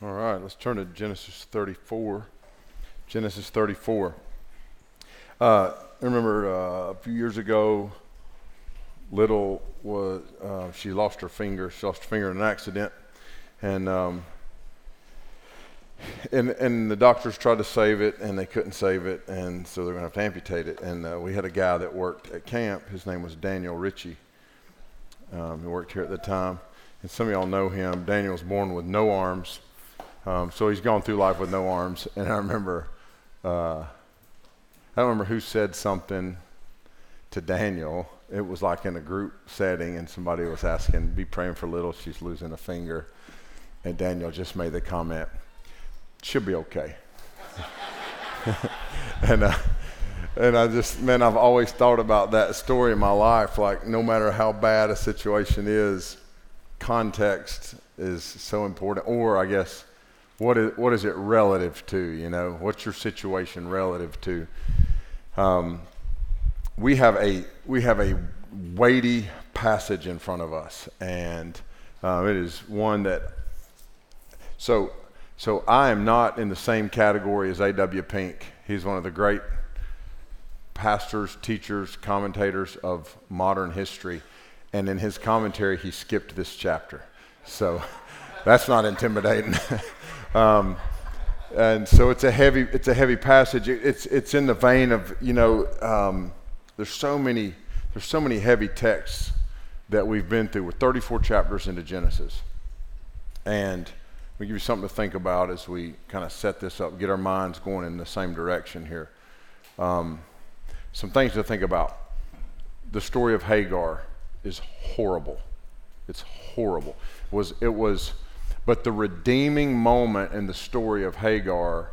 All right, let's turn to Genesis 34. Genesis 34. Uh, I remember uh, a few years ago, Little was uh, she lost her finger. She lost her finger in an accident, and um, and and the doctors tried to save it, and they couldn't save it, and so they're going to have to amputate it. And uh, we had a guy that worked at camp. His name was Daniel Ritchie. Um, he worked here at the time, and some of y'all know him. Daniel was born with no arms um, so he's gone through life with no arms. And I remember, uh, I don't remember who said something to Daniel. It was like in a group setting, and somebody was asking, "Be praying for little. She's losing a finger." And Daniel just made the comment, "She'll be okay." and uh, and I just, man, I've always thought about that story in my life. Like, no matter how bad a situation is, context is so important. Or I guess what is, what is it relative to? You know, what's your situation relative to? Um, we have a we have a weighty passage in front of us, and uh, it is one that. So, so I am not in the same category as A.W. Pink. He's one of the great pastors, teachers, commentators of modern history, and in his commentary, he skipped this chapter. So, that's not intimidating. Um, and so it's a heavy it's a heavy passage. It's it's in the vein of you know um, there's so many there's so many heavy texts that we've been through. We're 34 chapters into Genesis, and we give you something to think about as we kind of set this up, get our minds going in the same direction here. Um, some things to think about. The story of Hagar is horrible. It's horrible. It was it was but the redeeming moment in the story of Hagar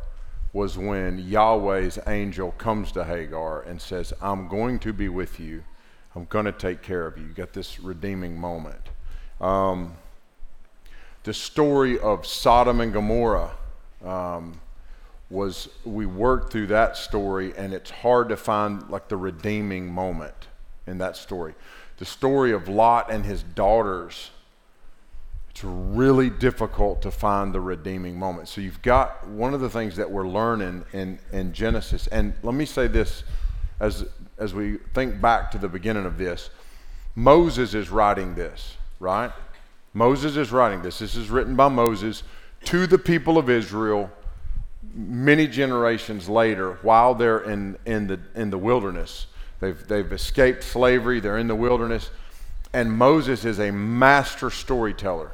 was when Yahweh's angel comes to Hagar and says, I'm going to be with you. I'm going to take care of you. You got this redeeming moment. Um, the story of Sodom and Gomorrah um, was, we worked through that story, and it's hard to find like the redeeming moment in that story. The story of Lot and his daughters it's really difficult to find the redeeming moment. So you've got one of the things that we're learning in, in Genesis, and let me say this as, as we think back to the beginning of this Moses is writing this, right? Moses is writing this. This is written by Moses to the people of Israel many generations later while they're in, in, the, in the wilderness. They've, they've escaped slavery, they're in the wilderness, and Moses is a master storyteller.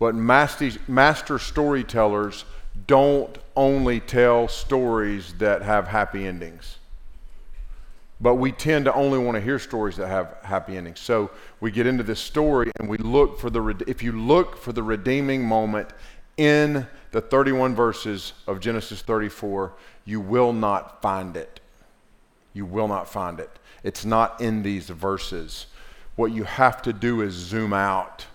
But master, master storytellers don't only tell stories that have happy endings. But we tend to only want to hear stories that have happy endings. So we get into this story and we look for the, if you look for the redeeming moment in the 31 verses of Genesis 34, you will not find it. You will not find it. It's not in these verses. What you have to do is zoom out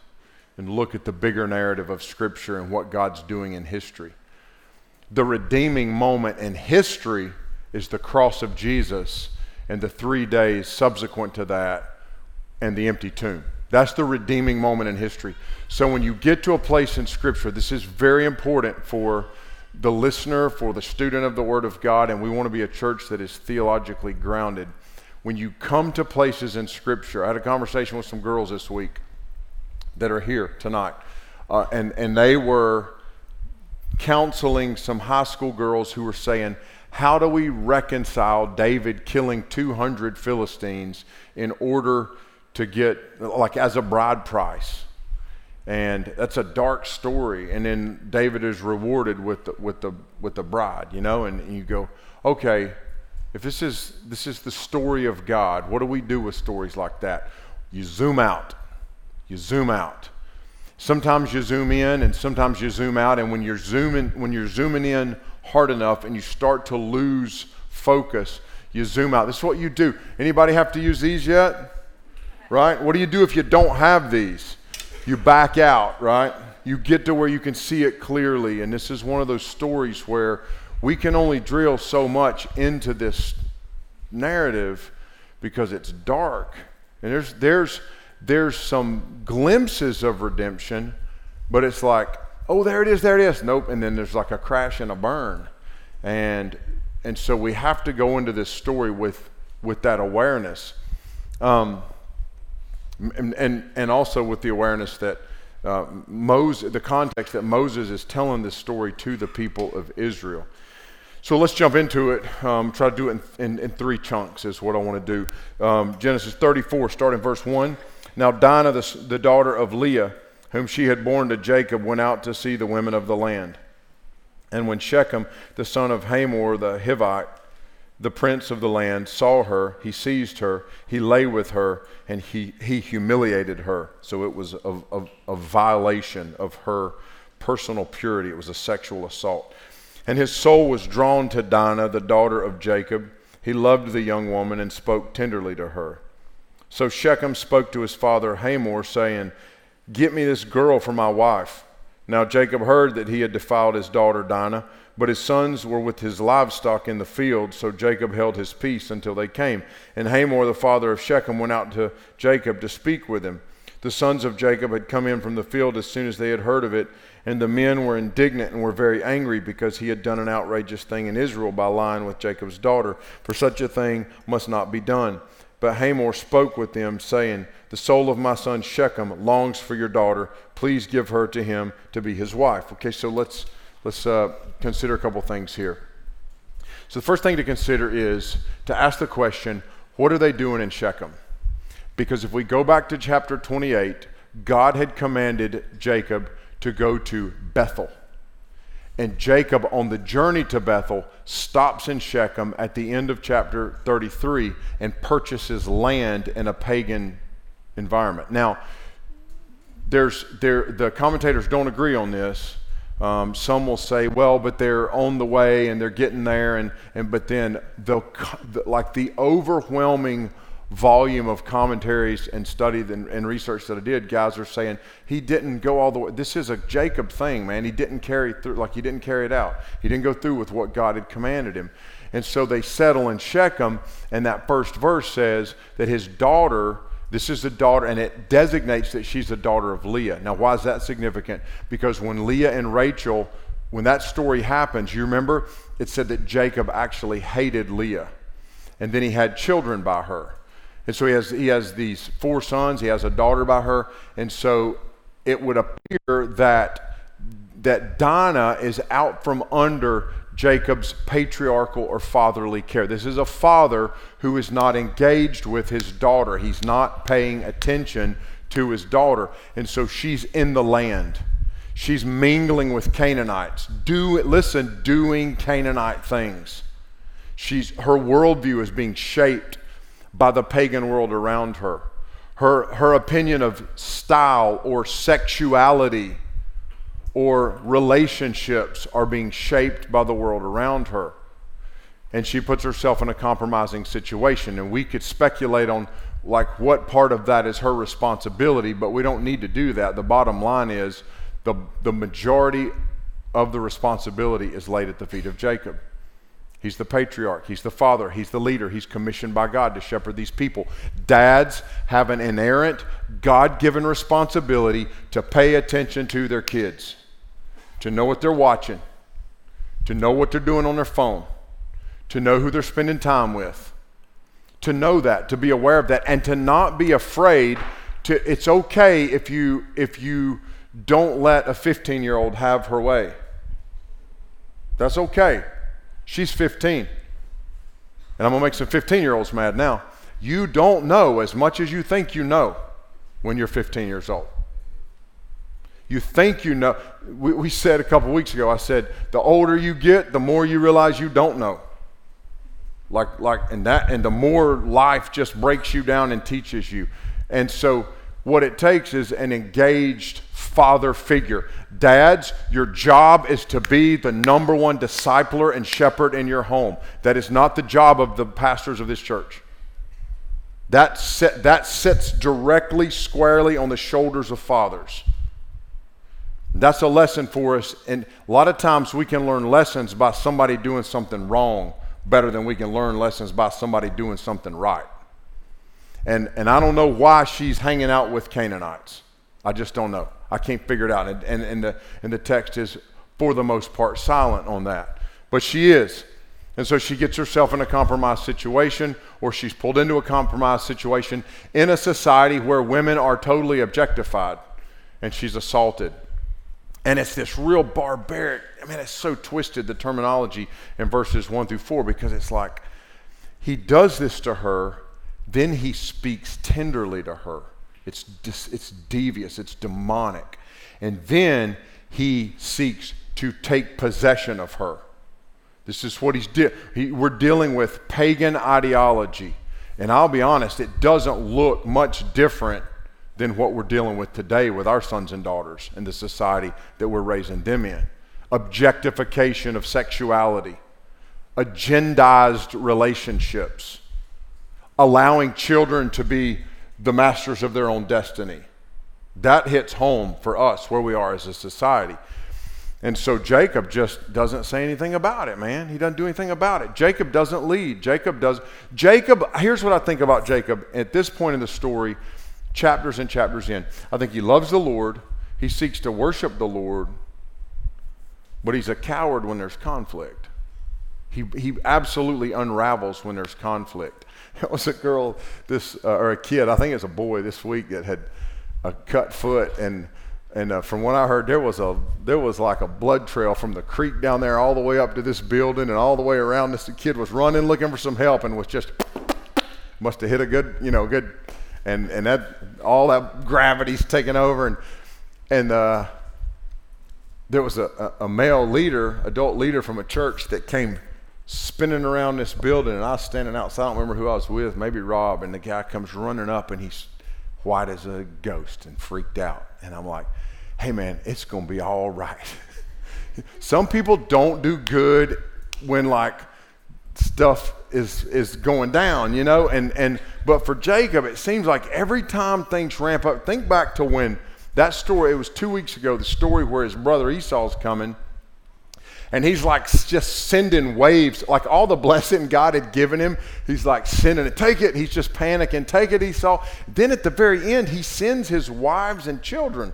and look at the bigger narrative of Scripture and what God's doing in history. The redeeming moment in history is the cross of Jesus and the three days subsequent to that and the empty tomb. That's the redeeming moment in history. So when you get to a place in Scripture, this is very important for the listener, for the student of the Word of God, and we want to be a church that is theologically grounded. When you come to places in Scripture, I had a conversation with some girls this week that are here tonight. Uh, and, and they were counseling some high school girls who were saying, How do we reconcile David killing 200 Philistines in order to get, like, as a bride price? And that's a dark story. And then David is rewarded with the, with the, with the bride, you know? And, and you go, okay, if this is, this is the story of God, what do we do with stories like that? You zoom out you zoom out. Sometimes you zoom in and sometimes you zoom out and when you're zooming when you're zooming in hard enough and you start to lose focus, you zoom out. This is what you do. Anybody have to use these yet? Right? What do you do if you don't have these? You back out, right? You get to where you can see it clearly and this is one of those stories where we can only drill so much into this narrative because it's dark. And there's there's there's some glimpses of redemption, but it's like oh, there it is, there it is. Nope. And then there's like a crash and a burn. And, and so we have to go into this story with, with that awareness. Um, and, and, and also with the awareness that uh, Moses, the context that Moses is telling this story to the people of Israel. So let's jump into it. Um, try to do it in, in, in, three chunks, is what I want to do. Um, Genesis 34, starting verse 1. Now, Dinah, the, the daughter of Leah, whom she had borne to Jacob, went out to see the women of the land. And when Shechem, the son of Hamor the Hivite, the prince of the land, saw her, he seized her, he lay with her, and he, he humiliated her. So it was a, a, a violation of her personal purity, it was a sexual assault. And his soul was drawn to Dinah, the daughter of Jacob. He loved the young woman and spoke tenderly to her. So Shechem spoke to his father Hamor, saying, Get me this girl for my wife. Now Jacob heard that he had defiled his daughter Dinah, but his sons were with his livestock in the field, so Jacob held his peace until they came. And Hamor, the father of Shechem, went out to Jacob to speak with him. The sons of Jacob had come in from the field as soon as they had heard of it, and the men were indignant and were very angry because he had done an outrageous thing in Israel by lying with Jacob's daughter. For such a thing must not be done. But Hamor spoke with them, saying, The soul of my son Shechem longs for your daughter. Please give her to him to be his wife. Okay, so let's, let's uh, consider a couple things here. So the first thing to consider is to ask the question, what are they doing in Shechem? Because if we go back to chapter 28, God had commanded Jacob to go to Bethel. And Jacob, on the journey to Bethel, stops in Shechem at the end of chapter 33 and purchases land in a pagan environment. Now, there's, there, the commentators don't agree on this. Um, some will say, well, but they're on the way and they're getting there, and, and but then the, like the overwhelming volume of commentaries and study and, and, research that I did, guys are saying he didn't go all the way. This is a Jacob thing, man. He didn't carry through, like he didn't carry it out. He didn't go through with what God had commanded him. And so they settle in Shechem, and that first verse says that his daughter, this is the daughter, and it designates that she's the daughter of Leah. Now, why is that significant? Because when Leah and Rachel, when that story happens, you remember it said that Jacob actually hated Leah, and then he had children by her. And so he has, he has these four sons, he has a daughter by her, and so it would appear that, that Dinah is out from under Jacob's patriarchal or fatherly care. This is a father who is not engaged with his daughter. He's not paying attention to his daughter. And so she's in the land. She's mingling with Canaanites. Do listen, doing Canaanite things. She's her worldview is being shaped by the pagan world around her. Her, her opinion of style or sexuality or relationships are being shaped by the world around her. And she puts herself in a compromising situation. And we could speculate on like what part of that is her responsibility, but we don't need to do that. The bottom line is the, the majority of the responsibility is laid at the feet of Jacob. He's the patriarch, he's the father, he's the leader, he's commissioned by God to shepherd these people. Dads have an inerrant, God given responsibility to pay attention to their kids, to know what they're watching, to know what they're doing on their phone, to know who they're spending time with, to know that, to be aware of that, and to not be afraid to it's okay if you if you don't let a 15 year old have her way. That's okay. She's 15. And I'm going to make some 15 year olds mad now. You don't know as much as you think you know when you're 15 years old. You think you know. We, we said a couple weeks ago, I said, the older you get, the more you realize you don't know. Like, like, and that, and the more life just breaks you down and teaches you. And so, what it takes is an engaged father figure. Dads, your job is to be the number one discipler and shepherd in your home. That is not the job of the pastors of this church. That, set, that sits directly, squarely on the shoulders of fathers. That's a lesson for us. And a lot of times we can learn lessons by somebody doing something wrong better than we can learn lessons by somebody doing something right. And, and I don't know why she's hanging out with Canaanites. I just don't know. I can't figure it out. And, and, and, the, and the text is, for the most part, silent on that. But she is. And so she gets herself in a compromised situation, or she's pulled into a compromised situation in a society where women are totally objectified, and she's assaulted. And it's this real barbaric, I mean, it's so twisted, the terminology in verses 1 through 4, because it's like he does this to her, then he speaks tenderly to her. It's, dis, it's devious, it's demonic. And then he seeks to take possession of her. This is what he's de- he, we're dealing with pagan ideology. And I'll be honest, it doesn't look much different than what we're dealing with today with our sons and daughters in the society that we're raising them in. Objectification of sexuality, agendized relationships, allowing children to be the masters of their own destiny. That hits home for us where we are as a society. And so Jacob just doesn't say anything about it, man. He doesn't do anything about it. Jacob doesn't lead. Jacob does. Jacob, here's what I think about Jacob at this point in the story, chapters and chapters in. I think he loves the Lord, he seeks to worship the Lord, but he's a coward when there's conflict. He, he absolutely unravels when there's conflict. There was a girl, this uh, or a kid, I think it's a boy this week that had a cut foot and and uh, from what I heard, there was a there was like a blood trail from the creek down there all the way up to this building and all the way around. This kid was running looking for some help and was just must have hit a good you know good and and that all that gravity's taken over and and uh, there was a, a male leader, adult leader from a church that came spinning around this building and I was standing outside. I don't remember who I was with, maybe Rob, and the guy comes running up and he's white as a ghost and freaked out. And I'm like, hey man, it's going to be all right. Some people don't do good when like stuff is is going down, you know, and and but for Jacob, it seems like every time things ramp up, think back to when that story, it was two weeks ago, the story where his brother Esau's coming and he's like just sending waves, like all the blessing God had given him. He's like sending it, take it. He's just panicking, take it, Esau. Then at the very end, he sends his wives and children,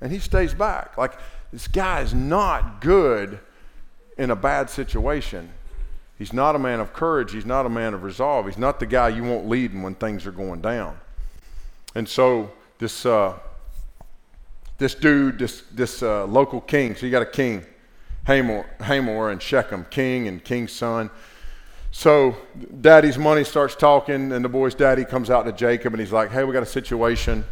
and he stays back. Like this guy is not good in a bad situation. He's not a man of courage. He's not a man of resolve. He's not the guy you want leading when things are going down. And so this uh, this dude, this this uh, local king. So you got a king Hamor, Hamor and Shechem, king and king's son. So daddy's money starts talking, and the boy's daddy comes out to Jacob and he's like, Hey, we got a situation.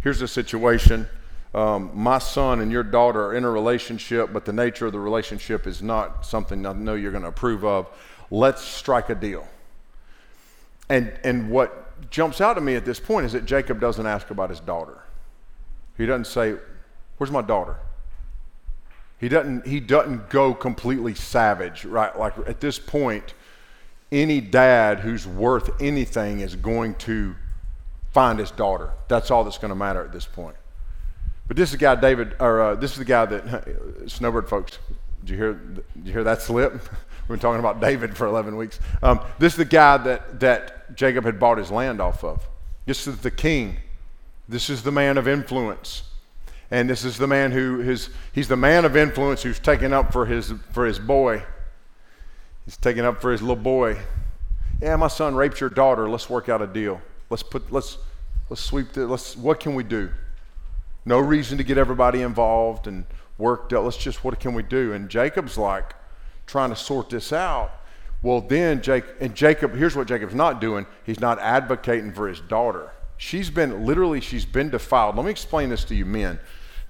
Here's the situation. Um, my son and your daughter are in a relationship, but the nature of the relationship is not something I know you're going to approve of. Let's strike a deal. And, and what jumps out at me at this point is that Jacob doesn't ask about his daughter. He doesn't say, Where's my daughter? He doesn't, he doesn't go completely savage, right? Like at this point, any dad who's worth anything is going to find his daughter. That's all that's going to matter at this point. But this is the guy, David, or uh, this is the guy that, Snowbird folks, did you hear, did you hear that slip? We've been talking about David for 11 weeks. Um, this is the guy that, that Jacob had bought his land off of. This is the king. This is the man of influence and this is the man who is, he's the man of influence who's taking up for his for his boy. He's taking up for his little boy. Yeah, my son raped your daughter. Let's work out a deal. Let's put let's let's sweep the let's what can we do? No reason to get everybody involved and worked out. Let's just what can we do? And Jacob's like trying to sort this out. Well, then Jake and Jacob, here's what Jacob's not doing. He's not advocating for his daughter. She's been literally she's been defiled. Let me explain this to you men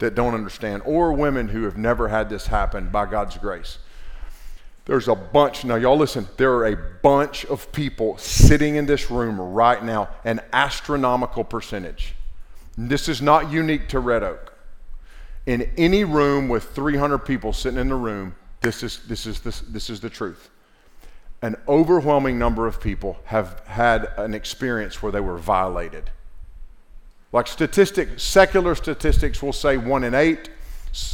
that don't understand, or women who have never had this happen by God's grace. There's a bunch, now y'all listen, there are a bunch of people sitting in this room right now, an astronomical percentage. This is not unique to Red Oak. In any room with 300 people sitting in the room, this is, this is, this, this is the truth. An overwhelming number of people have had an experience where they were violated like statistics, secular statistics will say one in eight.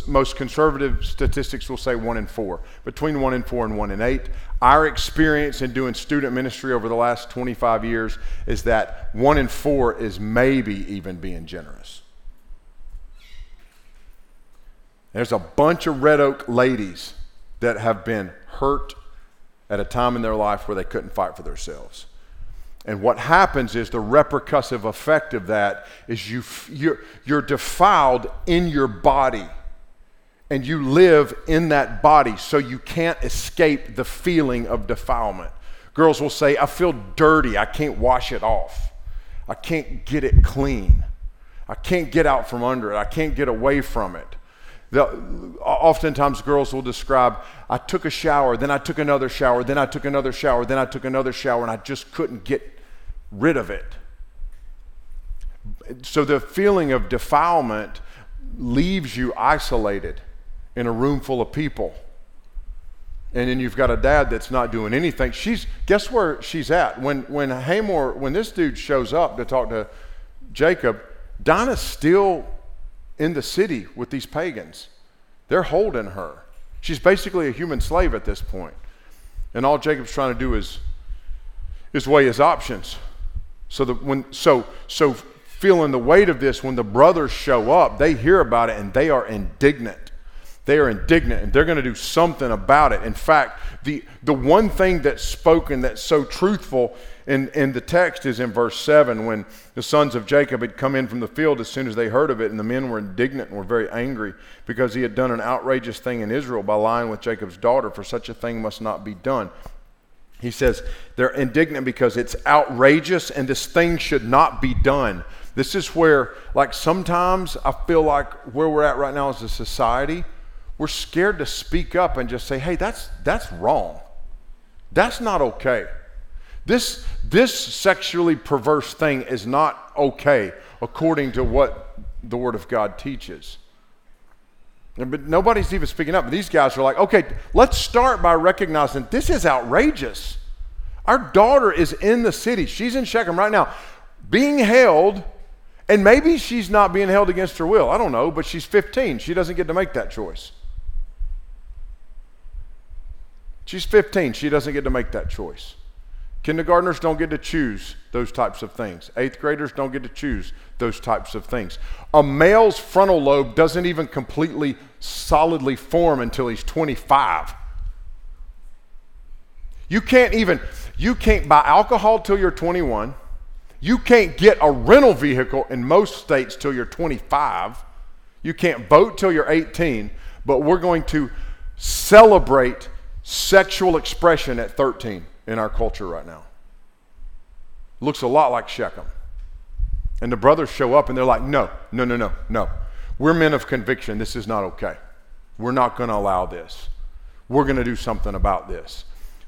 Most conservative statistics will say one in four. Between one in four and one in eight. Our experience in doing student ministry over the last 25 years is that one in four is maybe even being generous. There's a bunch of red oak ladies that have been hurt at a time in their life where they couldn't fight for themselves. And what happens is the repercussive effect of that is you, you're, you're defiled in your body and you live in that body so you can't escape the feeling of defilement. Girls will say, I feel dirty. I can't wash it off. I can't get it clean. I can't get out from under it. I can't get away from it. Oftentimes, girls will describe, I took a shower, then I took another shower, then I took another shower, then I took another shower, and I just couldn't get rid of it. So the feeling of defilement leaves you isolated in a room full of people. And then you've got a dad that's not doing anything. She's guess where she's at when when Hamor when this dude shows up to talk to Jacob, Dinah's still in the city with these pagans. They're holding her. She's basically a human slave at this point. And all Jacob's trying to do is is weigh his options. So that when so so feeling the weight of this when the brothers show up, they hear about it and they are indignant. They are indignant and they're going to do something about it. In fact, the, the one thing that's spoken that's so truthful in, in the text is in verse 7 when the sons of Jacob had come in from the field as soon as they heard of it, and the men were indignant and were very angry because he had done an outrageous thing in Israel by lying with Jacob's daughter, for such a thing must not be done. He says they're indignant because it's outrageous and this thing should not be done. This is where, like, sometimes I feel like where we're at right now as a society we're scared to speak up and just say, hey, that's, that's wrong. That's not okay. This, this sexually perverse thing is not okay according to what the Word of God teaches. But nobody's even speaking up. These guys are like, okay, let's start by recognizing this is outrageous. Our daughter is in the city. She's in Shechem right now, being held, and maybe she's not being held against her will. I don't know, but she's 15. She doesn't get to make that choice. She's 15. She doesn't get to make that choice. Kindergartners don't get to choose those types of things. Eighth graders don't get to choose those types of things. A male's frontal lobe doesn't even completely solidly form until he's 25. You can't even, you can't buy alcohol till you're 21. You can't get a rental vehicle in most states till you're 25. You can't vote till you're 18. But we're going to celebrate sexual expression at 13 in our culture right now. Looks a lot like Shechem. And the brothers show up and they're like, no, no, no, no, no. We're men of conviction. This is not okay. We're not going to allow this. We're going to do something about this.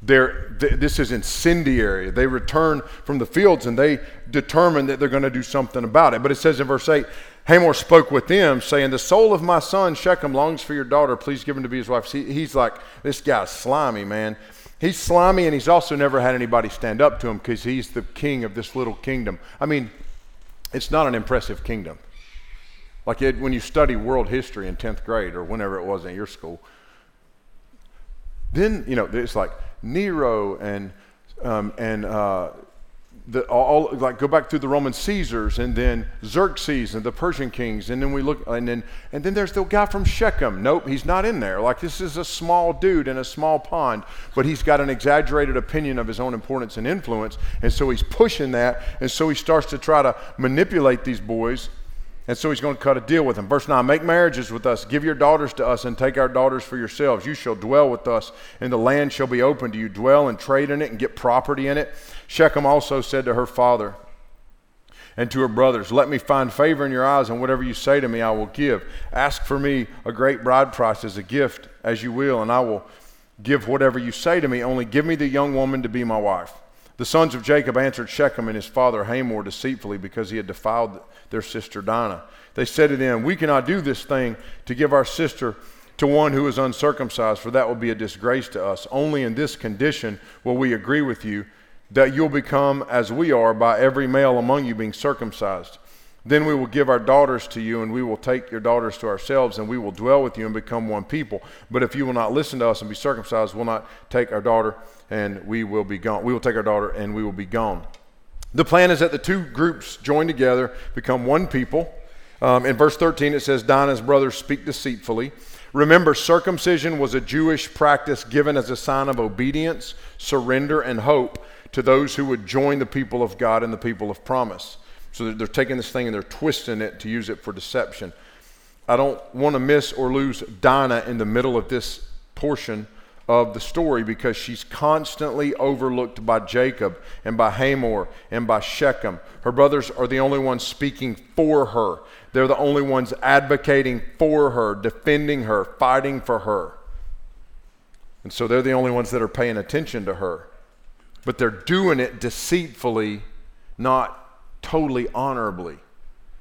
Th- this is incendiary. They return from the fields and they determine that they're going to do something about it. But it says in verse 8 Hamor spoke with them, saying, The soul of my son Shechem longs for your daughter. Please give him to be his wife. He, he's like, This guy's slimy, man. He's slimy, and he's also never had anybody stand up to him because he's the king of this little kingdom. I mean, it's not an impressive kingdom. Like it, when you study world history in 10th grade or whenever it was in your school, then, you know, it's like Nero and, um, and uh, the, all, like go back through the Roman Caesars and then Xerxes and the Persian kings and then we look and then and then there's the guy from Shechem. Nope, he's not in there. Like this is a small dude in a small pond, but he's got an exaggerated opinion of his own importance and influence, and so he's pushing that, and so he starts to try to manipulate these boys and so he's going to cut a deal with them. Verse 9 Make marriages with us, give your daughters to us, and take our daughters for yourselves. You shall dwell with us, and the land shall be open to you. Dwell and trade in it, and get property in it. Shechem also said to her father and to her brothers, Let me find favor in your eyes, and whatever you say to me, I will give. Ask for me a great bride price as a gift, as you will, and I will give whatever you say to me. Only give me the young woman to be my wife. The sons of Jacob answered Shechem and his father Hamor deceitfully because he had defiled their sister Dinah. They said to them, We cannot do this thing to give our sister to one who is uncircumcised, for that will be a disgrace to us. Only in this condition will we agree with you that you'll become as we are by every male among you being circumcised. Then we will give our daughters to you, and we will take your daughters to ourselves, and we will dwell with you and become one people. But if you will not listen to us and be circumcised, we'll not take our daughter, and we will be gone. We will take our daughter, and we will be gone. The plan is that the two groups join together, become one people. Um, in verse 13, it says, Dinah's brothers speak deceitfully. Remember, circumcision was a Jewish practice given as a sign of obedience, surrender, and hope to those who would join the people of God and the people of promise. So they're taking this thing and they're twisting it to use it for deception. I don't want to miss or lose Dinah in the middle of this portion of the story because she's constantly overlooked by Jacob and by Hamor and by Shechem. Her brothers are the only ones speaking for her. They're the only ones advocating for her, defending her, fighting for her. And so they're the only ones that are paying attention to her. But they're doing it deceitfully, not totally honorably.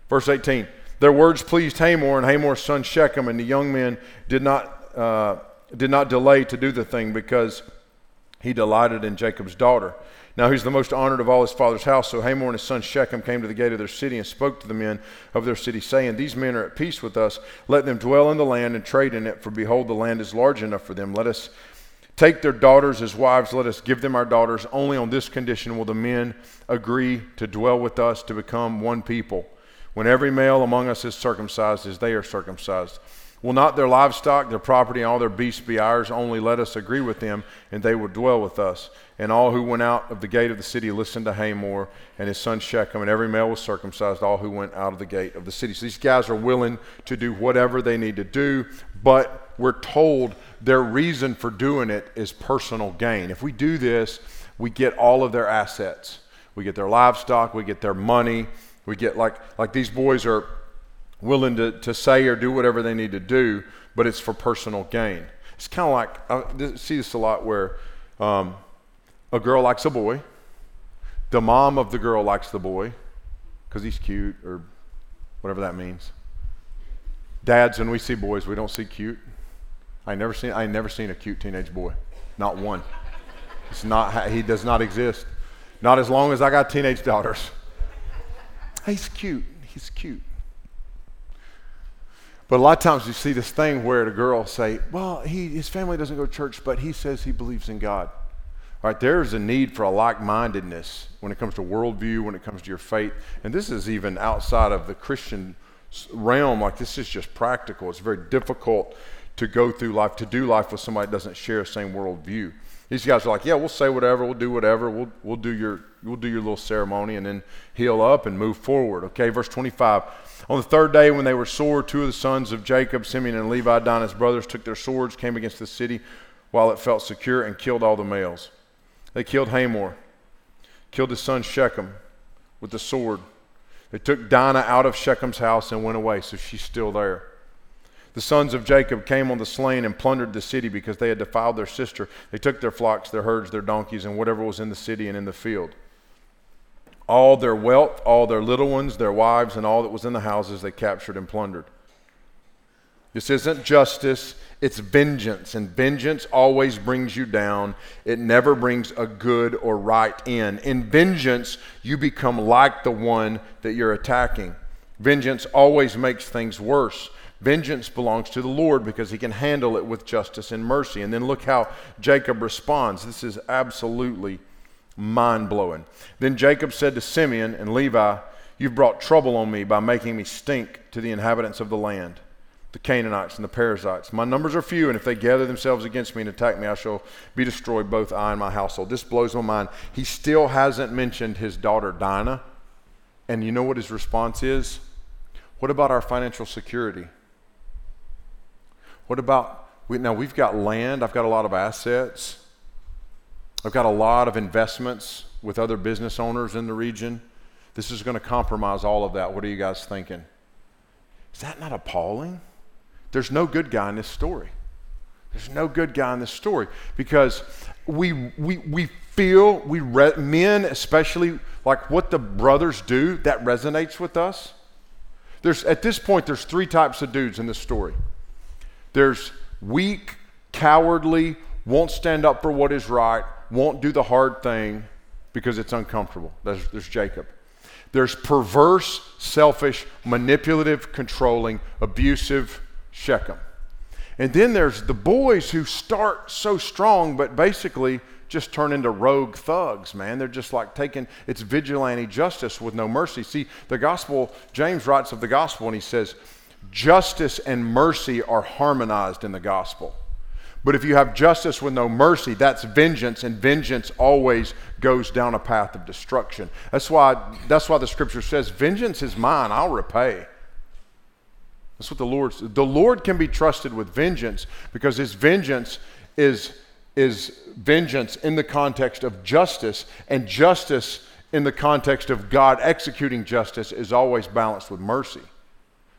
Verse 18 Their words pleased Hamor and Hamor's son Shechem, and the young men did not, uh, did not delay to do the thing because he delighted in Jacob's daughter. Now he's the most honored of all his father's house. So Hamor and his son Shechem came to the gate of their city and spoke to the men of their city, saying, These men are at peace with us. Let them dwell in the land and trade in it, for behold, the land is large enough for them. Let us take their daughters as wives. Let us give them our daughters. Only on this condition will the men agree to dwell with us to become one people. When every male among us is circumcised, as they are circumcised. Will not their livestock, their property, and all their beasts be ours? Only let us agree with them, and they will dwell with us. And all who went out of the gate of the city listened to Hamor and his son Shechem, and every male was circumcised, all who went out of the gate of the city. So these guys are willing to do whatever they need to do, but we're told their reason for doing it is personal gain. If we do this, we get all of their assets. We get their livestock, we get their money, we get like like these boys are willing to, to say or do whatever they need to do, but it's for personal gain. It's kind of like, I see this a lot where um, a girl likes a boy, the mom of the girl likes the boy because he's cute or whatever that means. Dads, when we see boys, we don't see cute. I never seen I never seen a cute teenage boy, not one. It's not he does not exist. Not as long as I got teenage daughters. He's cute. He's cute. But a lot of times you see this thing where the girl say, "Well, he, his family doesn't go to church, but he says he believes in God." All right, there's a need for a like-mindedness when it comes to worldview, when it comes to your faith, and this is even outside of the Christian realm. Like this is just practical. It's very difficult to go through life, to do life with somebody that doesn't share the same worldview. These guys are like, yeah, we'll say whatever, we'll do whatever, we'll, we'll, do your, we'll do your little ceremony and then heal up and move forward. Okay, verse 25. On the third day, when they were sore, two of the sons of Jacob, Simeon and Levi, Dinah's brothers, took their swords, came against the city while it felt secure, and killed all the males. They killed Hamor, killed his son Shechem with the sword. They took Dinah out of Shechem's house and went away, so she's still there. The sons of Jacob came on the slain and plundered the city because they had defiled their sister. They took their flocks, their herds, their donkeys, and whatever was in the city and in the field. All their wealth, all their little ones, their wives, and all that was in the houses they captured and plundered. This isn't justice, it's vengeance. And vengeance always brings you down, it never brings a good or right in. In vengeance, you become like the one that you're attacking. Vengeance always makes things worse. Vengeance belongs to the Lord because he can handle it with justice and mercy. And then look how Jacob responds. This is absolutely mind blowing. Then Jacob said to Simeon and Levi, You've brought trouble on me by making me stink to the inhabitants of the land, the Canaanites and the Perizzites. My numbers are few, and if they gather themselves against me and attack me, I shall be destroyed, both I and my household. This blows my mind. He still hasn't mentioned his daughter Dinah. And you know what his response is? What about our financial security? What about, we, now we've got land, I've got a lot of assets. I've got a lot of investments with other business owners in the region. This is going to compromise all of that. What are you guys thinking? Is that not appalling? There's no good guy in this story. There's no good guy in this story because we, we, we feel, we re- men especially, like what the brothers do, that resonates with us. There's, at this point, there's three types of dudes in this story. There's weak, cowardly, won't stand up for what is right, won't do the hard thing because it's uncomfortable. There's, there's Jacob. There's perverse, selfish, manipulative, controlling, abusive Shechem. And then there's the boys who start so strong, but basically just turn into rogue thugs, man. They're just like taking it's vigilante justice with no mercy. See, the gospel, James writes of the gospel and he says, Justice and mercy are harmonized in the gospel. But if you have justice with no mercy, that's vengeance, and vengeance always goes down a path of destruction. That's why, that's why the scripture says, Vengeance is mine, I'll repay. That's what the Lord The Lord can be trusted with vengeance because his vengeance is, is vengeance in the context of justice, and justice in the context of God executing justice is always balanced with mercy.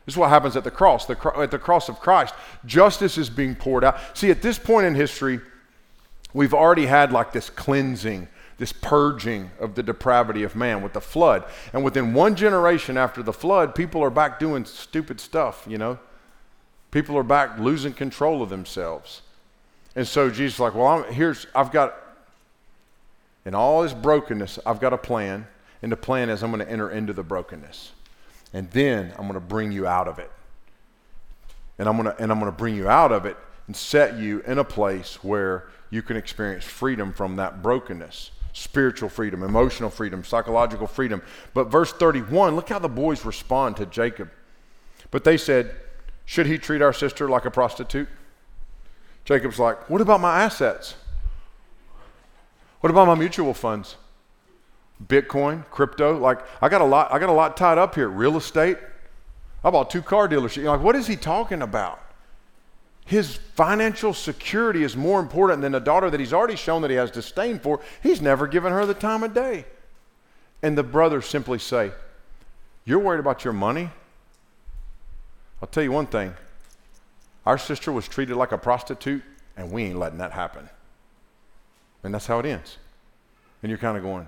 This is what happens at the cross. The, at the cross of Christ, justice is being poured out. See, at this point in history, we've already had like this cleansing, this purging of the depravity of man with the flood. And within one generation after the flood, people are back doing stupid stuff, you know? People are back losing control of themselves. And so Jesus is like, well, I'm, here's, I've got, in all this brokenness, I've got a plan. And the plan is I'm going to enter into the brokenness. And then I'm going to bring you out of it. And I'm going to, and I'm going to bring you out of it and set you in a place where you can experience freedom from that brokenness spiritual freedom, emotional freedom, psychological freedom. But verse 31, look how the boys respond to Jacob. But they said, Should he treat our sister like a prostitute? Jacob's like, What about my assets? What about my mutual funds? Bitcoin, crypto. Like I got a lot, I got a lot tied up here. Real estate. I bought two car dealerships. Like, what is he talking about? His financial security is more important than a daughter that he's already shown that he has disdain for. He's never given her the time of day. And the brothers simply say, You're worried about your money? I'll tell you one thing. Our sister was treated like a prostitute, and we ain't letting that happen. And that's how it ends. And you're kind of going,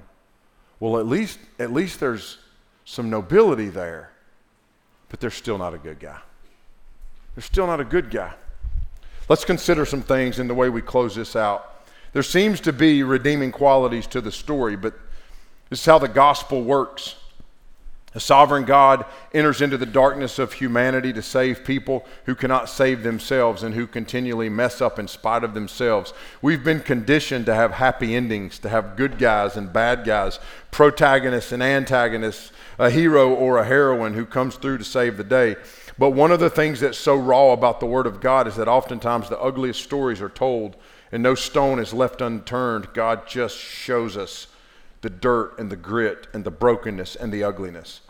well, at least, at least there's some nobility there, but they're still not a good guy. They're still not a good guy. Let's consider some things in the way we close this out. There seems to be redeeming qualities to the story, but this is how the gospel works. A sovereign God enters into the darkness of humanity to save people who cannot save themselves and who continually mess up in spite of themselves. We've been conditioned to have happy endings, to have good guys and bad guys, protagonists and antagonists, a hero or a heroine who comes through to save the day. But one of the things that's so raw about the Word of God is that oftentimes the ugliest stories are told and no stone is left unturned. God just shows us the dirt and the grit and the brokenness and the ugliness.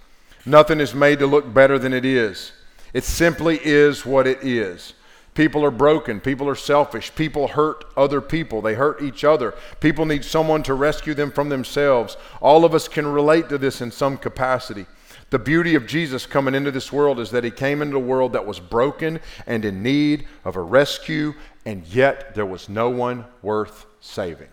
Nothing is made to look better than it is. It simply is what it is. People are broken. People are selfish. People hurt other people. They hurt each other. People need someone to rescue them from themselves. All of us can relate to this in some capacity. The beauty of Jesus coming into this world is that he came into a world that was broken and in need of a rescue, and yet there was no one worth saving.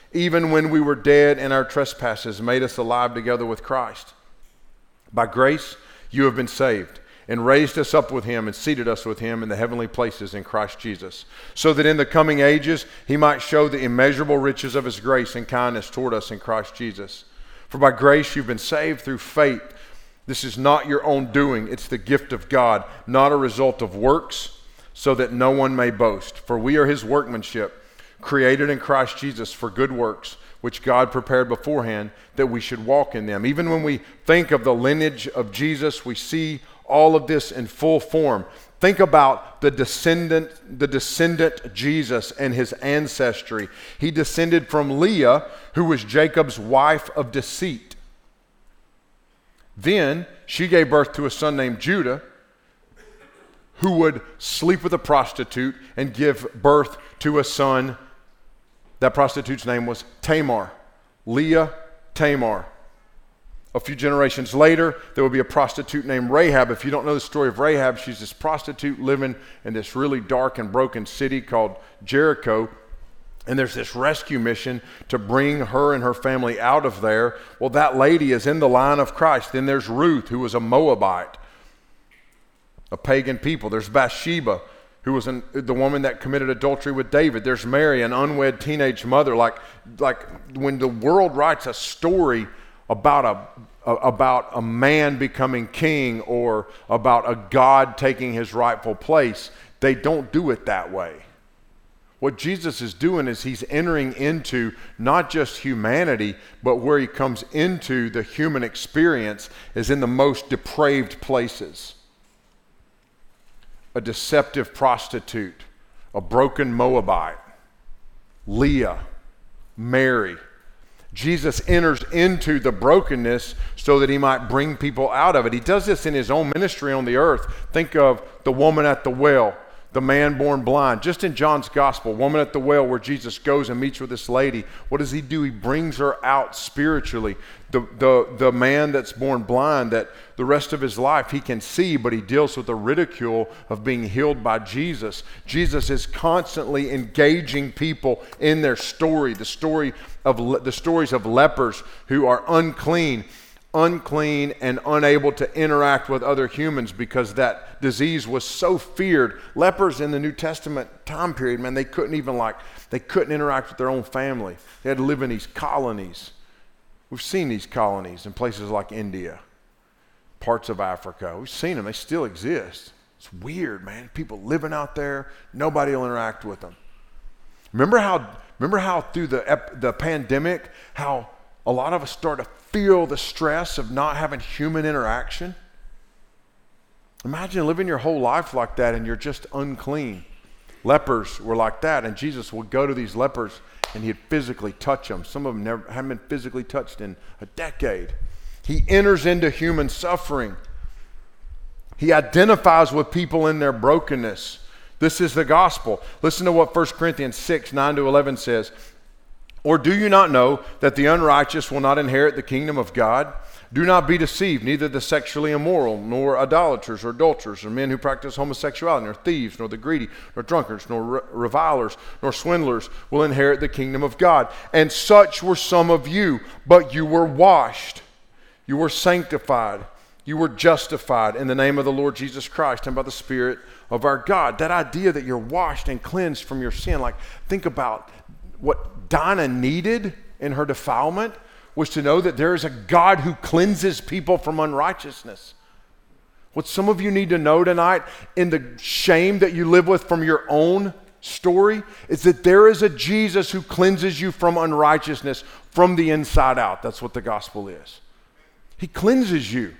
even when we were dead in our trespasses, made us alive together with Christ. By grace, you have been saved, and raised us up with Him, and seated us with Him in the heavenly places in Christ Jesus, so that in the coming ages He might show the immeasurable riches of His grace and kindness toward us in Christ Jesus. For by grace you've been saved through faith. This is not your own doing, it's the gift of God, not a result of works, so that no one may boast. For we are His workmanship created in Christ Jesus for good works, which God prepared beforehand that we should walk in them. Even when we think of the lineage of Jesus, we see all of this in full form. Think about the descendant, the descendant Jesus and his ancestry. He descended from Leah, who was Jacob's wife of deceit. Then she gave birth to a son named Judah, who would sleep with a prostitute and give birth to a son that prostitute's name was Tamar. Leah Tamar. A few generations later, there would be a prostitute named Rahab. If you don't know the story of Rahab, she's this prostitute living in this really dark and broken city called Jericho. And there's this rescue mission to bring her and her family out of there. Well, that lady is in the line of Christ. Then there's Ruth, who was a Moabite, a pagan people. There's Bathsheba, who was an, the woman that committed adultery with David. There's Mary, an unwed teenage mother. Like, like when the world writes a story about a, about a man becoming king or about a God taking his rightful place, they don't do it that way. What Jesus is doing is he's entering into not just humanity, but where he comes into the human experience is in the most depraved places a deceptive prostitute, a broken Moabite, Leah, Mary. Jesus enters into the brokenness so that he might bring people out of it. He does this in his own ministry on the earth. Think of the woman at the well the man born blind. Just in John's gospel, woman at the well where Jesus goes and meets with this lady, what does he do? He brings her out spiritually. The, the, the man that's born blind, that the rest of his life he can see, but he deals with the ridicule of being healed by Jesus. Jesus is constantly engaging people in their story, the story of the stories of lepers who are unclean unclean and unable to interact with other humans because that disease was so feared. Lepers in the New Testament time period, man, they couldn't even like, they couldn't interact with their own family. They had to live in these colonies. We've seen these colonies in places like India, parts of Africa. We've seen them, they still exist. It's weird, man. People living out there, nobody will interact with them. Remember how, remember how through the, the pandemic, how a lot of us start to feel the stress of not having human interaction? Imagine living your whole life like that and you're just unclean. Lepers were like that, and Jesus would go to these lepers and he'd physically touch them. Some of them never haven't been physically touched in a decade. He enters into human suffering. He identifies with people in their brokenness. This is the gospel. Listen to what 1 Corinthians 6 9 to 11 says. Or do you not know that the unrighteous will not inherit the kingdom of God? Do not be deceived, neither the sexually immoral, nor idolaters, or adulterers, or men who practice homosexuality, nor thieves, nor the greedy, nor drunkards, nor revilers, nor swindlers will inherit the kingdom of God. And such were some of you, but you were washed, you were sanctified, you were justified in the name of the Lord Jesus Christ and by the Spirit of our God. That idea that you're washed and cleansed from your sin, like think about what Dinah needed in her defilement was to know that there is a God who cleanses people from unrighteousness. What some of you need to know tonight in the shame that you live with from your own story is that there is a Jesus who cleanses you from unrighteousness from the inside out. That's what the gospel is. He cleanses you,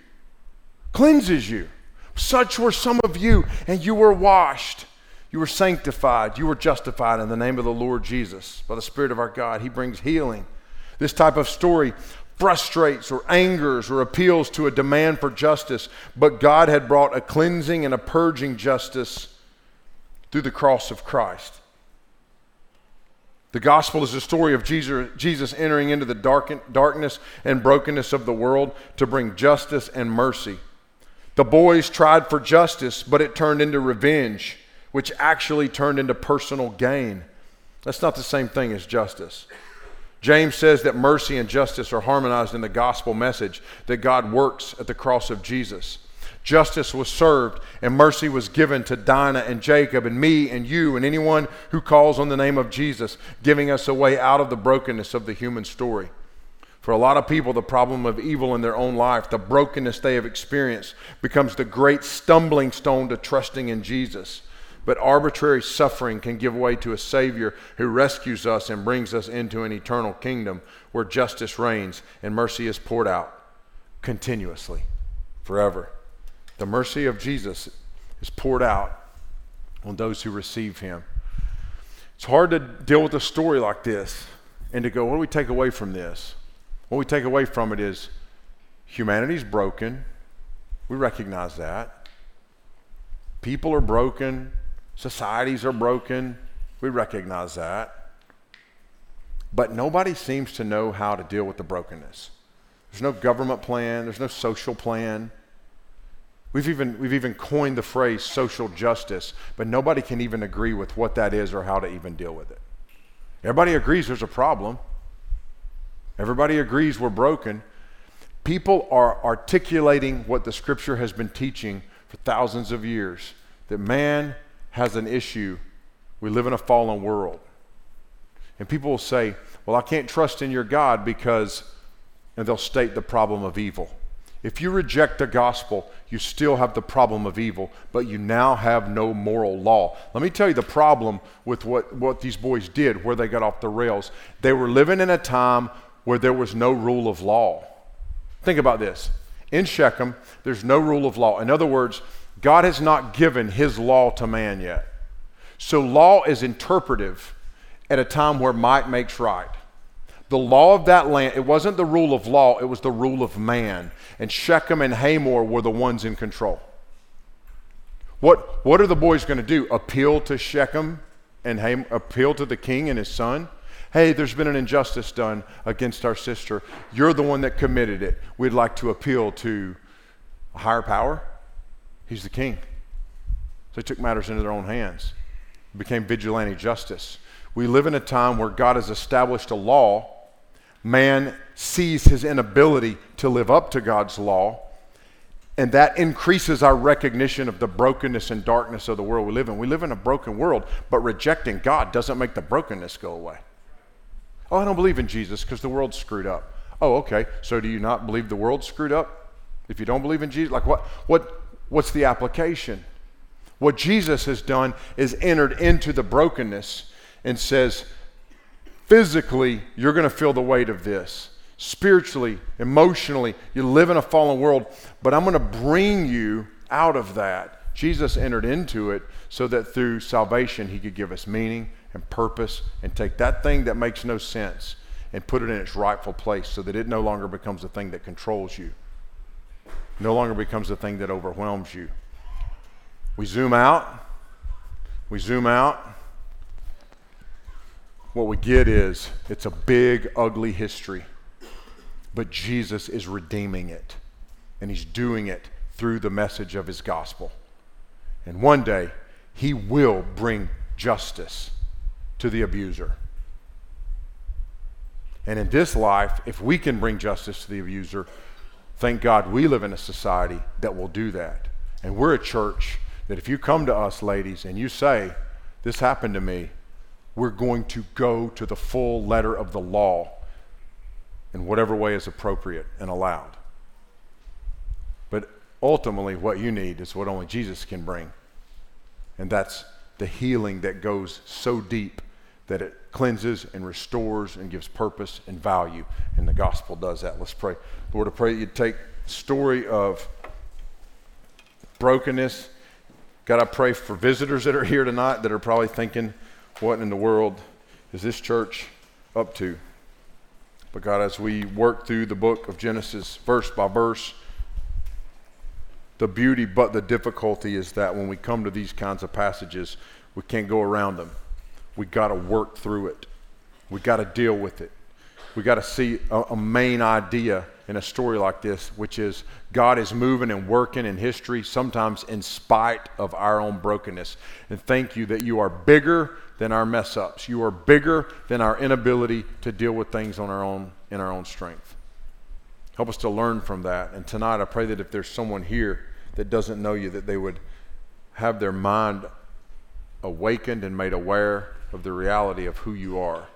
cleanses you. Such were some of you, and you were washed. You were sanctified. You were justified in the name of the Lord Jesus by the Spirit of our God. He brings healing. This type of story frustrates or angers or appeals to a demand for justice, but God had brought a cleansing and a purging justice through the cross of Christ. The gospel is the story of Jesus, entering into the darkness and brokenness of the world to bring justice and mercy. The boys tried for justice, but it turned into revenge which actually turned into personal gain. That's not the same thing as justice. James says that mercy and justice are harmonized in the gospel message that God works at the cross of Jesus. Justice was served and mercy was given to Dinah and Jacob and me and you and anyone who calls on the name of Jesus, giving us a way out of the brokenness of the human story. For a lot of people, the problem of evil in their own life, the brokenness they have experienced, becomes the great stumbling stone to trusting in Jesus. But arbitrary suffering can give way to a Savior who rescues us and brings us into an eternal kingdom where justice reigns and mercy is poured out continuously, forever. The mercy of Jesus is poured out on those who receive Him. It's hard to deal with a story like this and to go, what do we take away from this? What we take away from it is humanity's broken. We recognize that. People are broken. Societies are broken. We recognize that. But nobody seems to know how to deal with the brokenness. There's no government plan, there's no social plan. We've even, we've even coined the phrase social justice, but nobody can even agree with what that is or how to even deal with it. Everybody agrees there's a problem. Everybody agrees we're broken. People are articulating what the scripture has been teaching for thousands of years that man has an issue. We live in a fallen world. And people will say, Well, I can't trust in your God because, and they'll state the problem of evil. If you reject the gospel, you still have the problem of evil, but you now have no moral law. Let me tell you the problem with what, what these boys did, where they got off the rails. They were living in a time where there was no rule of law. Think about this. In Shechem, there's no rule of law. In other words, God has not given his law to man yet. So law is interpretive at a time where might makes right. The law of that land, it wasn't the rule of law, it was the rule of man. And Shechem and Hamor were the ones in control. What, what are the boys going to do? Appeal to Shechem and Ham, appeal to the king and his son? Hey, there's been an injustice done against our sister. You're the one that committed it. We'd like to appeal to a higher power. He's the king. So they took matters into their own hands. It became vigilante justice. We live in a time where God has established a law man sees his inability to live up to God's law, and that increases our recognition of the brokenness and darkness of the world we live in. We live in a broken world, but rejecting God doesn't make the brokenness go away. Oh, I don't believe in Jesus because the world's screwed up. Oh, okay. So do you not believe the world's screwed up? If you don't believe in Jesus, like what what what's the application? What Jesus has done is entered into the brokenness and says, Physically, you're going to feel the weight of this. Spiritually, emotionally, you live in a fallen world, but I'm going to bring you out of that. Jesus entered into it so that through salvation, he could give us meaning and purpose and take that thing that makes no sense and put it in its rightful place so that it no longer becomes the thing that controls you, no longer becomes the thing that overwhelms you. We zoom out, we zoom out, what we get is it's a big, ugly history. But Jesus is redeeming it. And he's doing it through the message of his gospel. And one day, he will bring justice to the abuser. And in this life, if we can bring justice to the abuser, thank God we live in a society that will do that. And we're a church that if you come to us, ladies, and you say, This happened to me, we're going to go to the full letter of the law in whatever way is appropriate and allowed. But ultimately, what you need is what only Jesus can bring. And that's the healing that goes so deep that it cleanses and restores and gives purpose and value. And the gospel does that. Let's pray. Lord, I pray that you take story of brokenness. God, I pray for visitors that are here tonight that are probably thinking, what in the world is this church up to? But God, as we work through the book of Genesis verse by verse, the beauty but the difficulty is that when we come to these kinds of passages, we can't go around them. We got to work through it. We got to deal with it. We got to see a, a main idea in a story like this, which is God is moving and working in history, sometimes in spite of our own brokenness. And thank you that you are bigger than our mess ups. You are bigger than our inability to deal with things on our own in our own strength. Help us to learn from that. And tonight I pray that if there's someone here that doesn't know you, that they would have their mind awakened and made aware of the reality of who you are.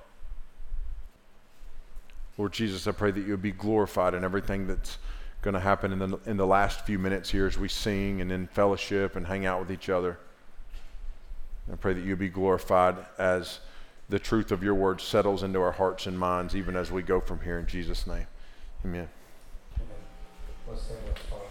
Lord Jesus, I pray that you'll be glorified in everything that's going to happen in the, in the last few minutes here as we sing and in fellowship and hang out with each other. I pray that you be glorified as the truth of your word settles into our hearts and minds, even as we go from here in Jesus' name. Amen. Amen.